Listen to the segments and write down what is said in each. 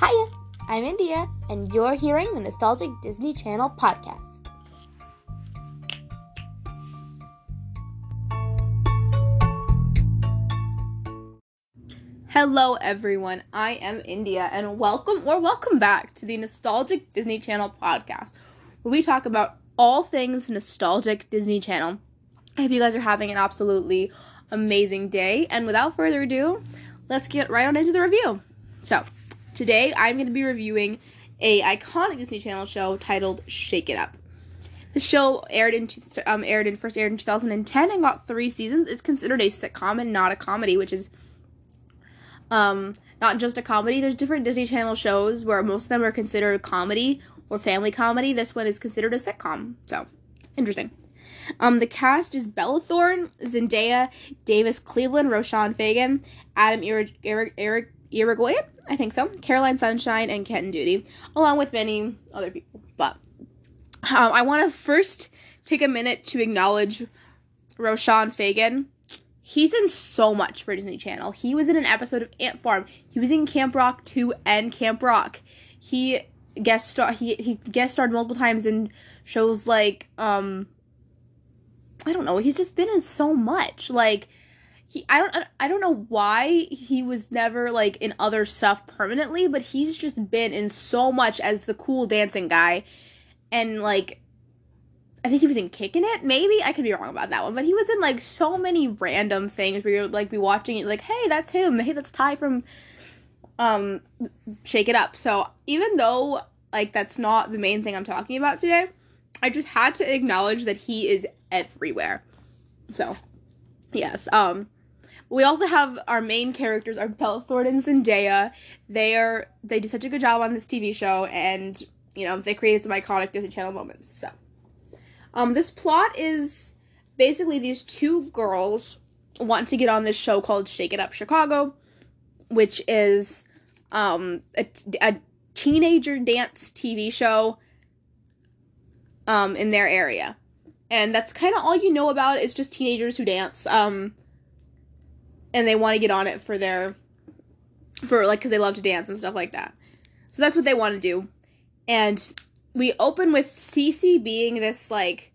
Hiya, I'm India, and you're hearing the Nostalgic Disney Channel podcast. Hello, everyone. I am India, and welcome or welcome back to the Nostalgic Disney Channel podcast, where we talk about all things nostalgic Disney Channel. I hope you guys are having an absolutely amazing day. And without further ado, let's get right on into the review. So, today I'm going to be reviewing a iconic Disney Channel show titled Shake It Up. The show aired in um, aired in first aired in 2010 and got three seasons. It's considered a sitcom and not a comedy, which is um, not just a comedy. There's different Disney Channel shows where most of them are considered comedy or family comedy. This one is considered a sitcom. So, interesting. Um, the cast is Bella Thorne, Zendaya, Davis Cleveland, Roshon Fegan, Adam Eric Eric Irigoyen, I think so, Caroline Sunshine, and Kenton Duty, along with many other people. But um, I want to first take a minute to acknowledge Roshon Fegan He's in so much for Disney Channel. He was in an episode of Ant Farm. He was in Camp Rock 2 and Camp Rock. He guest star he he guest starred multiple times in shows like um I don't know, he's just been in so much. Like he I don't I don't know why he was never like in other stuff permanently, but he's just been in so much as the cool dancing guy and like I think he was in Kicking It, maybe. I could be wrong about that one, but he was in like so many random things where you're like be watching it like, hey, that's him. Hey, that's Ty from um Shake It Up. So even though like that's not the main thing I'm talking about today, I just had to acknowledge that he is everywhere. So yes, um we also have our main characters are Bella Thorne and Zendaya. They are they do such a good job on this TV show and you know, they created some iconic Disney Channel moments. So um, this plot is basically these two girls want to get on this show called Shake It Up Chicago, which is um, a, a teenager dance TV show um, in their area. And that's kind of all you know about is just teenagers who dance. Um, and they want to get on it for their, for like, because they love to dance and stuff like that. So that's what they want to do. And we open with Cece being this like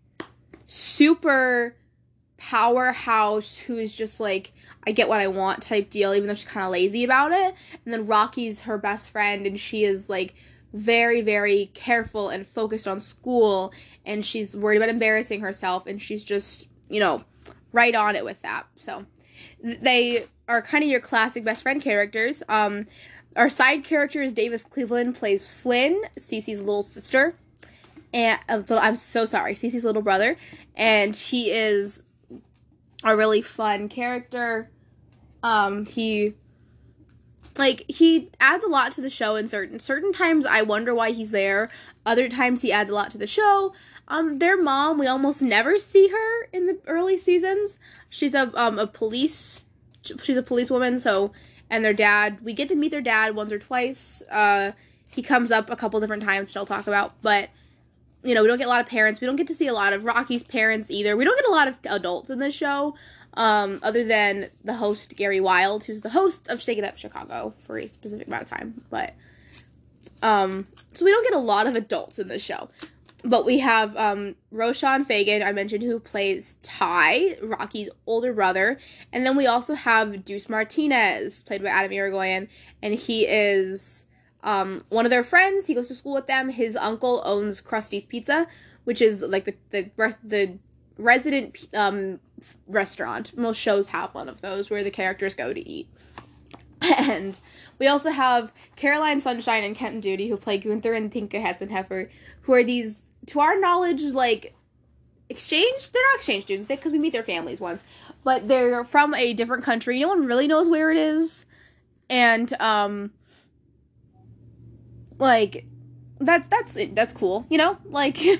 super powerhouse who is just like I get what I want type deal, even though she's kind of lazy about it. And then Rocky's her best friend, and she is like very, very careful and focused on school, and she's worried about embarrassing herself, and she's just, you know, right on it with that. So they are kind of your classic best friend characters. Um, our side character is Davis Cleveland plays Flynn, Cece's little sister, and uh, I'm so sorry, Cece's little brother, and he is a really fun character. Um, he like he adds a lot to the show in certain certain times I wonder why he's there. Other times he adds a lot to the show. Um, their mom, we almost never see her in the early seasons. She's a um a police she's a policewoman, so and their dad. We get to meet their dad once or twice. Uh, he comes up a couple different times, which I'll talk about. But you know, we don't get a lot of parents. We don't get to see a lot of Rocky's parents either. We don't get a lot of adults in this show, um, other than the host Gary Wilde, who's the host of Shake It Up Chicago for a specific amount of time. But um, so we don't get a lot of adults in this show. But we have um, Roshon Fegan, I mentioned, who plays Ty, Rocky's older brother. And then we also have Deuce Martinez, played by Adam Irigoyen. And he is um, one of their friends. He goes to school with them. His uncle owns Crusty's Pizza, which is like the, the, the resident um, restaurant. Most shows have one of those where the characters go to eat. And we also have Caroline Sunshine and Kenton Duty, who play Gunther and Tinka Hessenheffer, who are these to our knowledge, like exchange. They're not exchange students because we meet their families once, but they're from a different country. No one really knows where it is, and um, like that's that's that's cool. You know, like I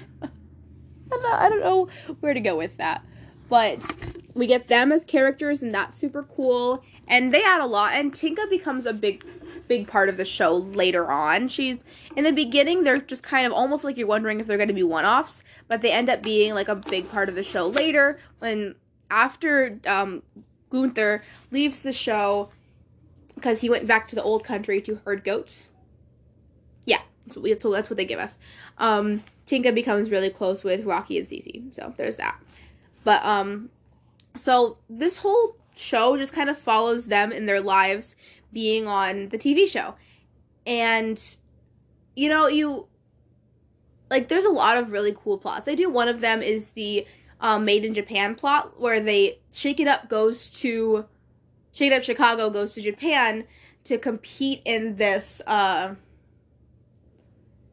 don't know, I don't know where to go with that, but we get them as characters, and that's super cool. And they add a lot, and Tinka becomes a big big part of the show later on. She's in the beginning they're just kind of almost like you're wondering if they're going to be one-offs, but they end up being like a big part of the show later when after um, Gunther leaves the show because he went back to the old country to herd goats. Yeah, so, we, so that's what they give us. Um, Tinka becomes really close with Rocky and Cece. So there's that. But um, so this whole show just kind of follows them in their lives being on the TV show, and you know you like there's a lot of really cool plots. They do one of them is the um, Made in Japan plot where they Shake It Up goes to Shake It Up Chicago goes to Japan to compete in this uh,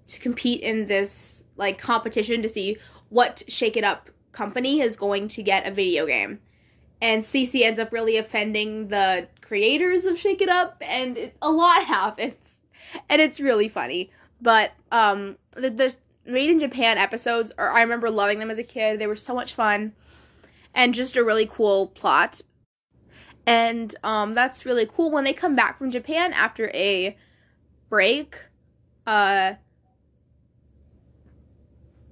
to compete in this like competition to see what Shake It Up company is going to get a video game. And Cece ends up really offending the creators of Shake It Up, and it, a lot happens, and it's really funny. But um, the, the Made in Japan episodes are I remember loving them as a kid. They were so much fun, and just a really cool plot. And um, that's really cool when they come back from Japan after a break. Uh,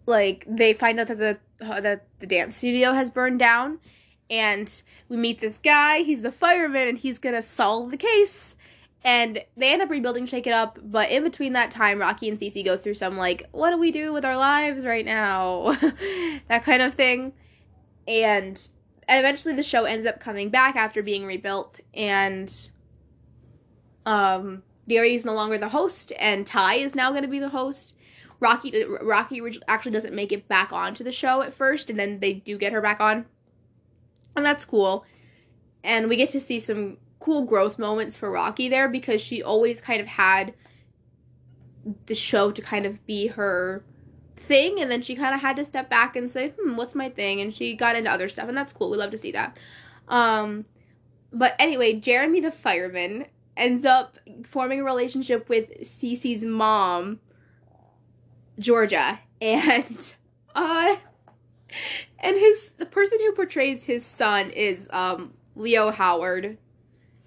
like they find out that the uh, that the dance studio has burned down and we meet this guy he's the fireman and he's gonna solve the case. And they end up rebuilding shake it up but in between that time rocky and cece go through some like what do we do with our lives right now? That kind of thing. And and eventually the show ends up coming back after being rebuilt and um Gary is no longer the host and Ty is now going to be the host. Rocky Rocky actually doesn't make it back onto the show at first, and then they do get her back on, and that's cool. And we get to see some cool growth moments for Rocky there because she always kind of had the show to kind of be her thing, and then she kind of had to step back and say, "Hmm, what's my thing?" And she got into other stuff, and that's cool. We love to see that. Um, but anyway, Jeremy the fireman ends up forming a relationship with Cece's mom Georgia, and uh, and his the person who portrays his son is um Leo Howard,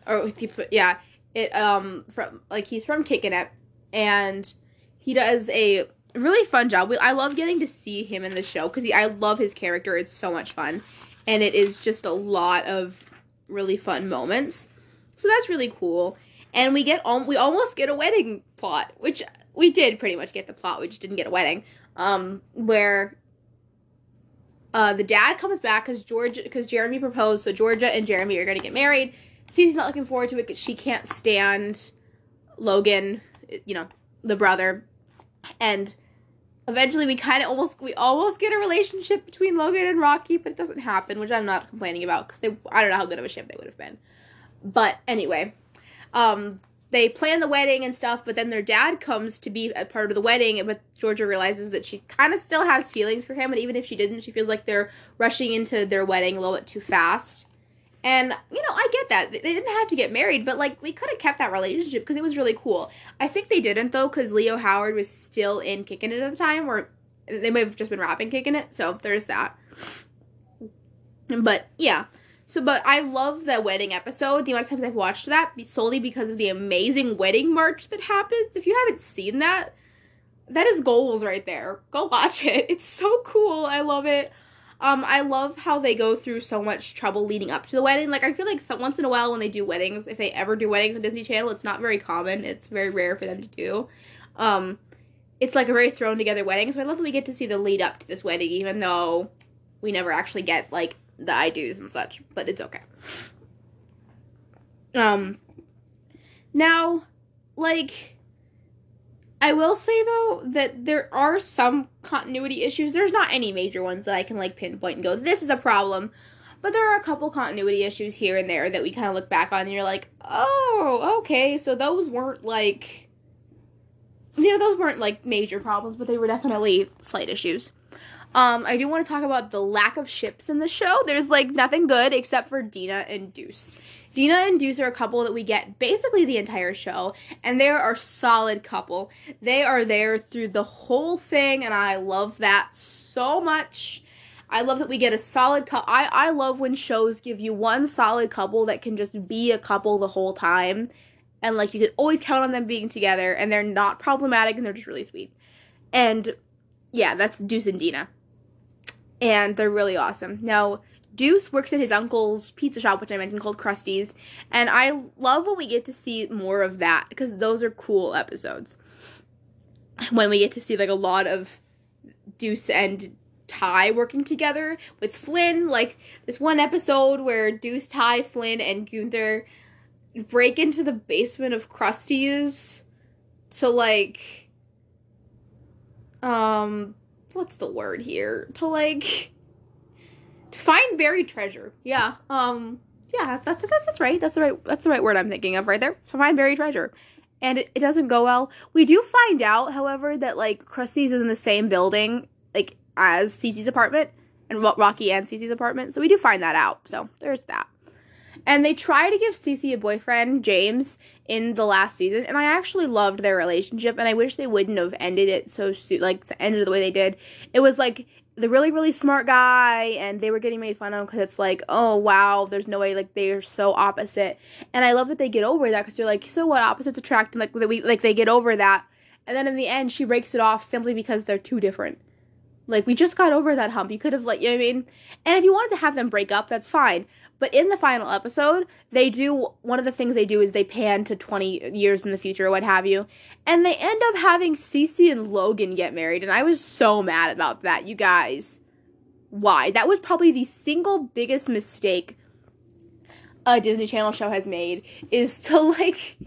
or yeah, it um from like he's from Kickin' It, and he does a really fun job. We, I love getting to see him in the show because I love his character. It's so much fun, and it is just a lot of really fun moments. So that's really cool. And we get um, we almost get a wedding plot, which we did pretty much get the plot. We just didn't get a wedding. Um, where uh, the dad comes back because George because Jeremy proposed, so Georgia and Jeremy are gonna get married. Cece's not looking forward to it because she can't stand Logan, you know, the brother, and eventually we kind of almost we almost get a relationship between Logan and Rocky, but it doesn't happen, which I'm not complaining about because they I don't know how good of a ship they would have been. But anyway, um, they plan the wedding and stuff, but then their dad comes to be a part of the wedding, but Georgia realizes that she kind of still has feelings for him, and even if she didn't, she feels like they're rushing into their wedding a little bit too fast. And, you know, I get that. They didn't have to get married, but, like, we could have kept that relationship because it was really cool. I think they didn't, though, because Leo Howard was still in Kicking It at the time, or they may have just been rapping Kicking It, so there's that. But, yeah. So, but I love the wedding episode. The amount of times I've watched that solely because of the amazing wedding march that happens. If you haven't seen that, that is goals right there. Go watch it. It's so cool. I love it. Um, I love how they go through so much trouble leading up to the wedding. Like I feel like some, once in a while when they do weddings, if they ever do weddings on Disney Channel, it's not very common. It's very rare for them to do. Um, it's like a very thrown together wedding. So I love that we get to see the lead up to this wedding, even though we never actually get like the I do's and such, but it's okay. Um, now, like, I will say though that there are some continuity issues. There's not any major ones that I can like pinpoint and go, this is a problem. But there are a couple continuity issues here and there that we kind of look back on and you're like, oh, okay, so those weren't like, you know, those weren't like major problems, but they were definitely slight issues. Um, I do want to talk about the lack of ships in the show. There's like nothing good except for Dina and Deuce. Dina and Deuce are a couple that we get basically the entire show, and they are a solid couple. They are there through the whole thing, and I love that so much. I love that we get a solid couple. I, I love when shows give you one solid couple that can just be a couple the whole time. And like you can always count on them being together and they're not problematic and they're just really sweet. And yeah, that's Deuce and Dina and they're really awesome. Now, Deuce works at his uncle's pizza shop, which I mentioned called Crusty's, and I love when we get to see more of that because those are cool episodes. when we get to see like a lot of Deuce and Ty working together with Flynn. Like this one episode where Deuce, Ty, Flynn, and Gunther break into the basement of Crusty's to like um what's the word here? To like to find buried treasure. Yeah. Um yeah, that's, that's that's right. That's the right that's the right word I'm thinking of right there. To find buried treasure. And it, it doesn't go well. We do find out, however, that like Crusty's is in the same building, like as Cece's apartment and Rocky and Cece's apartment. So we do find that out. So there's that. And they try to give Cece a boyfriend, James, in the last season, and I actually loved their relationship, and I wish they wouldn't have ended it so soon, like ended it the way they did. It was like the really really smart guy, and they were getting made fun of because it's like, oh wow, there's no way, like they are so opposite, and I love that they get over that because they're like, so what, opposites attract, and like we like they get over that, and then in the end she breaks it off simply because they're too different. Like we just got over that hump. You could have like you know what I mean? And if you wanted to have them break up, that's fine. But in the final episode, they do one of the things they do is they pan to 20 years in the future or what have you. And they end up having Cece and Logan get married. And I was so mad about that, you guys. Why? That was probably the single biggest mistake a Disney Channel show has made is to like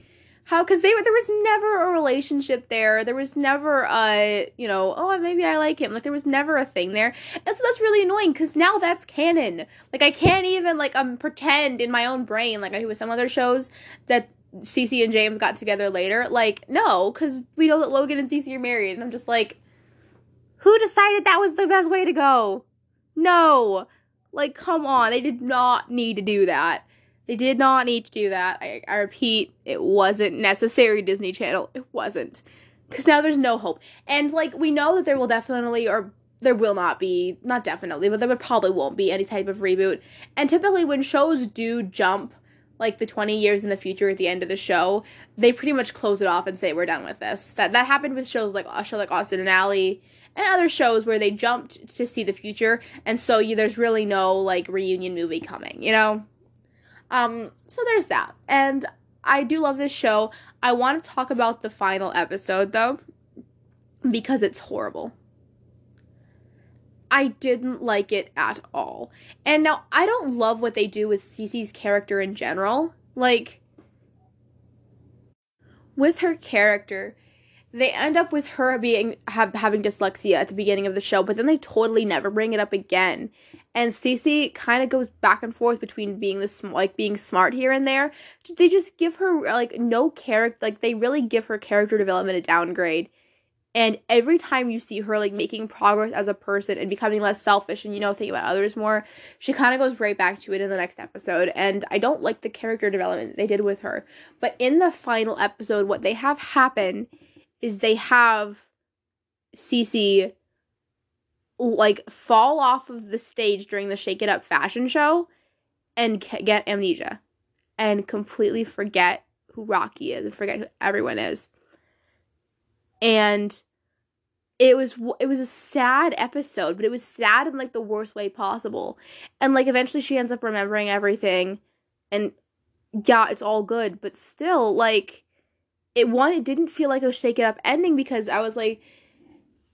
how because they were there was never a relationship there there was never a you know oh maybe i like him like there was never a thing there and so that's really annoying because now that's canon like i can't even like um pretend in my own brain like i do with some other shows that Cece and James got together later. Like, no, because we know that Logan and Cece are married. And I'm just like, who decided that was the best way to go? No. Like, come on. They did not need to do that. They did not need to do that. I, I repeat, it wasn't necessary, Disney Channel. It wasn't. Because now there's no hope. And, like, we know that there will definitely, or there will not be, not definitely, but there probably won't be any type of reboot. And typically, when shows do jump, like, the 20 years in the future at the end of the show, they pretty much close it off and say, we're done with this. That, that happened with shows like a show like Austin and Ally and other shows where they jumped to see the future. And so there's really no, like, reunion movie coming, you know? Um, so there's that. And I do love this show. I want to talk about the final episode though, because it's horrible. I didn't like it at all. And now I don't love what they do with Cece's character in general. Like with her character, they end up with her being have, having dyslexia at the beginning of the show, but then they totally never bring it up again and Cece kind of goes back and forth between being this like being smart here and there. They just give her like no character like they really give her character development a downgrade. And every time you see her like making progress as a person and becoming less selfish and you know thinking about others more, she kind of goes right back to it in the next episode. And I don't like the character development they did with her. But in the final episode, what they have happen is they have Cece like fall off of the stage during the Shake It Up fashion show and get amnesia and completely forget who Rocky is and forget who everyone is. And it was it was a sad episode, but it was sad in like the worst way possible. And like eventually she ends up remembering everything and yeah, it's all good, but still like it one it didn't feel like a shake it up ending because I was like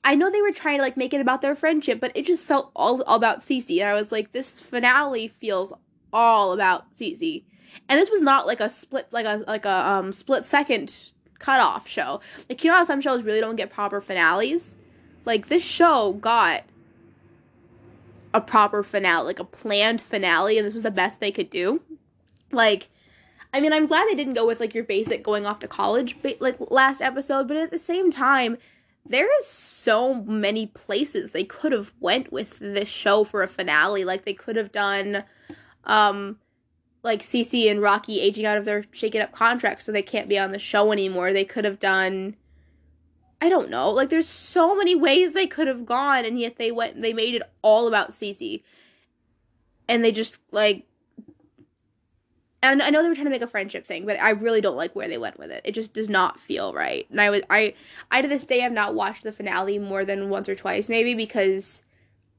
I know they were trying to like make it about their friendship, but it just felt all, all about Cece. And I was like, this finale feels all about Cece. And this was not like a split like a like a um split second cutoff show. Like you know how some shows really don't get proper finales? Like this show got a proper finale, like a planned finale, and this was the best they could do. Like I mean, I'm glad they didn't go with like your basic going off to college like last episode, but at the same time, there is so many places they could have went with this show for a finale. Like they could have done um like Cece and Rocky aging out of their shake it up contract so they can't be on the show anymore. They could have done I don't know. Like there's so many ways they could have gone and yet they went they made it all about Cece. And they just like and I know they were trying to make a friendship thing, but I really don't like where they went with it. It just does not feel right. And I was I I to this day have not watched the finale more than once or twice maybe because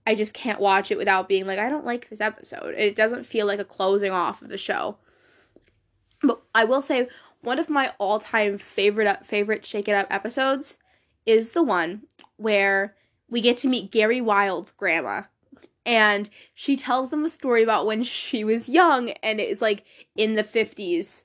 I just can't watch it without being like I don't like this episode. It doesn't feel like a closing off of the show. But I will say one of my all-time favorite favorite Shake It Up episodes is the one where we get to meet Gary Wilde's grandma. And she tells them a story about when she was young and it was like in the 50s.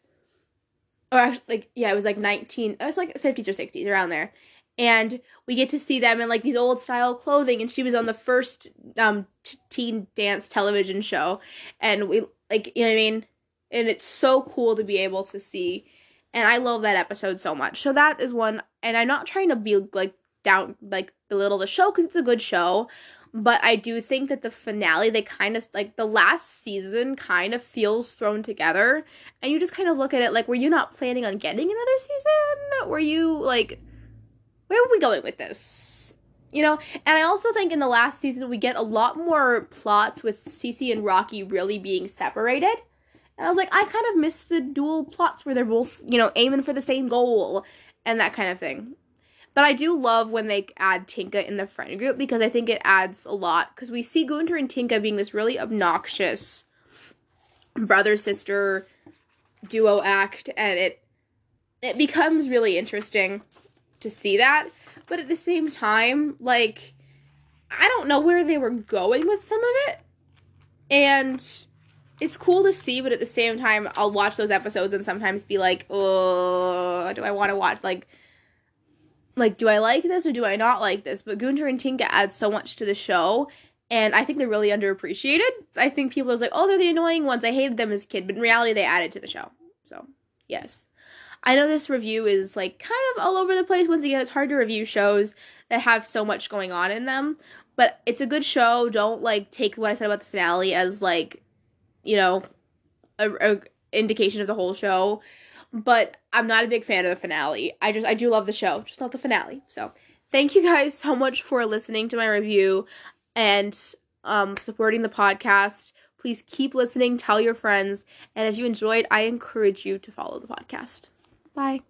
Or actually, like, yeah, it was like 19, it was like 50s or 60s, around there. And we get to see them in like these old style clothing. And she was on the first um, teen dance television show. And we, like, you know what I mean? And it's so cool to be able to see and I love that episode so much. So that is one, and I'm not trying to be like down, like belittle the show because it's a good show, but I do think that the finale, they kind of like the last season kind of feels thrown together, and you just kind of look at it like, were you not planning on getting another season? Were you like, where are we going with this? You know, and I also think in the last season we get a lot more plots with Cece and Rocky really being separated and I was like, I kind of miss the dual plots where they're both, you know, aiming for the same goal and that kind of thing. But I do love when they add Tinka in the friend group because I think it adds a lot. Because we see Gunther and Tinka being this really obnoxious brother sister duo act, and it it becomes really interesting to see that. But at the same time, like I don't know where they were going with some of it, and it's cool to see, but at the same time, I'll watch those episodes and sometimes be like, oh, do I want to watch like, like, do I like this or do I not like this? But Gunther and Tinka add so much to the show, and I think they're really underappreciated. I think people are like, oh, they're the annoying ones. I hated them as a kid, but in reality, they added to the show. So, yes. I know this review is like kind of all over the place. Once again, it's hard to review shows that have so much going on in them, but it's a good show. Don't like take what I said about the finale as like you know, a, a indication of the whole show. But I'm not a big fan of the finale. I just I do love the show, just not the finale. So thank you guys so much for listening to my review and um, supporting the podcast. Please keep listening, tell your friends, and if you enjoyed, I encourage you to follow the podcast. Bye.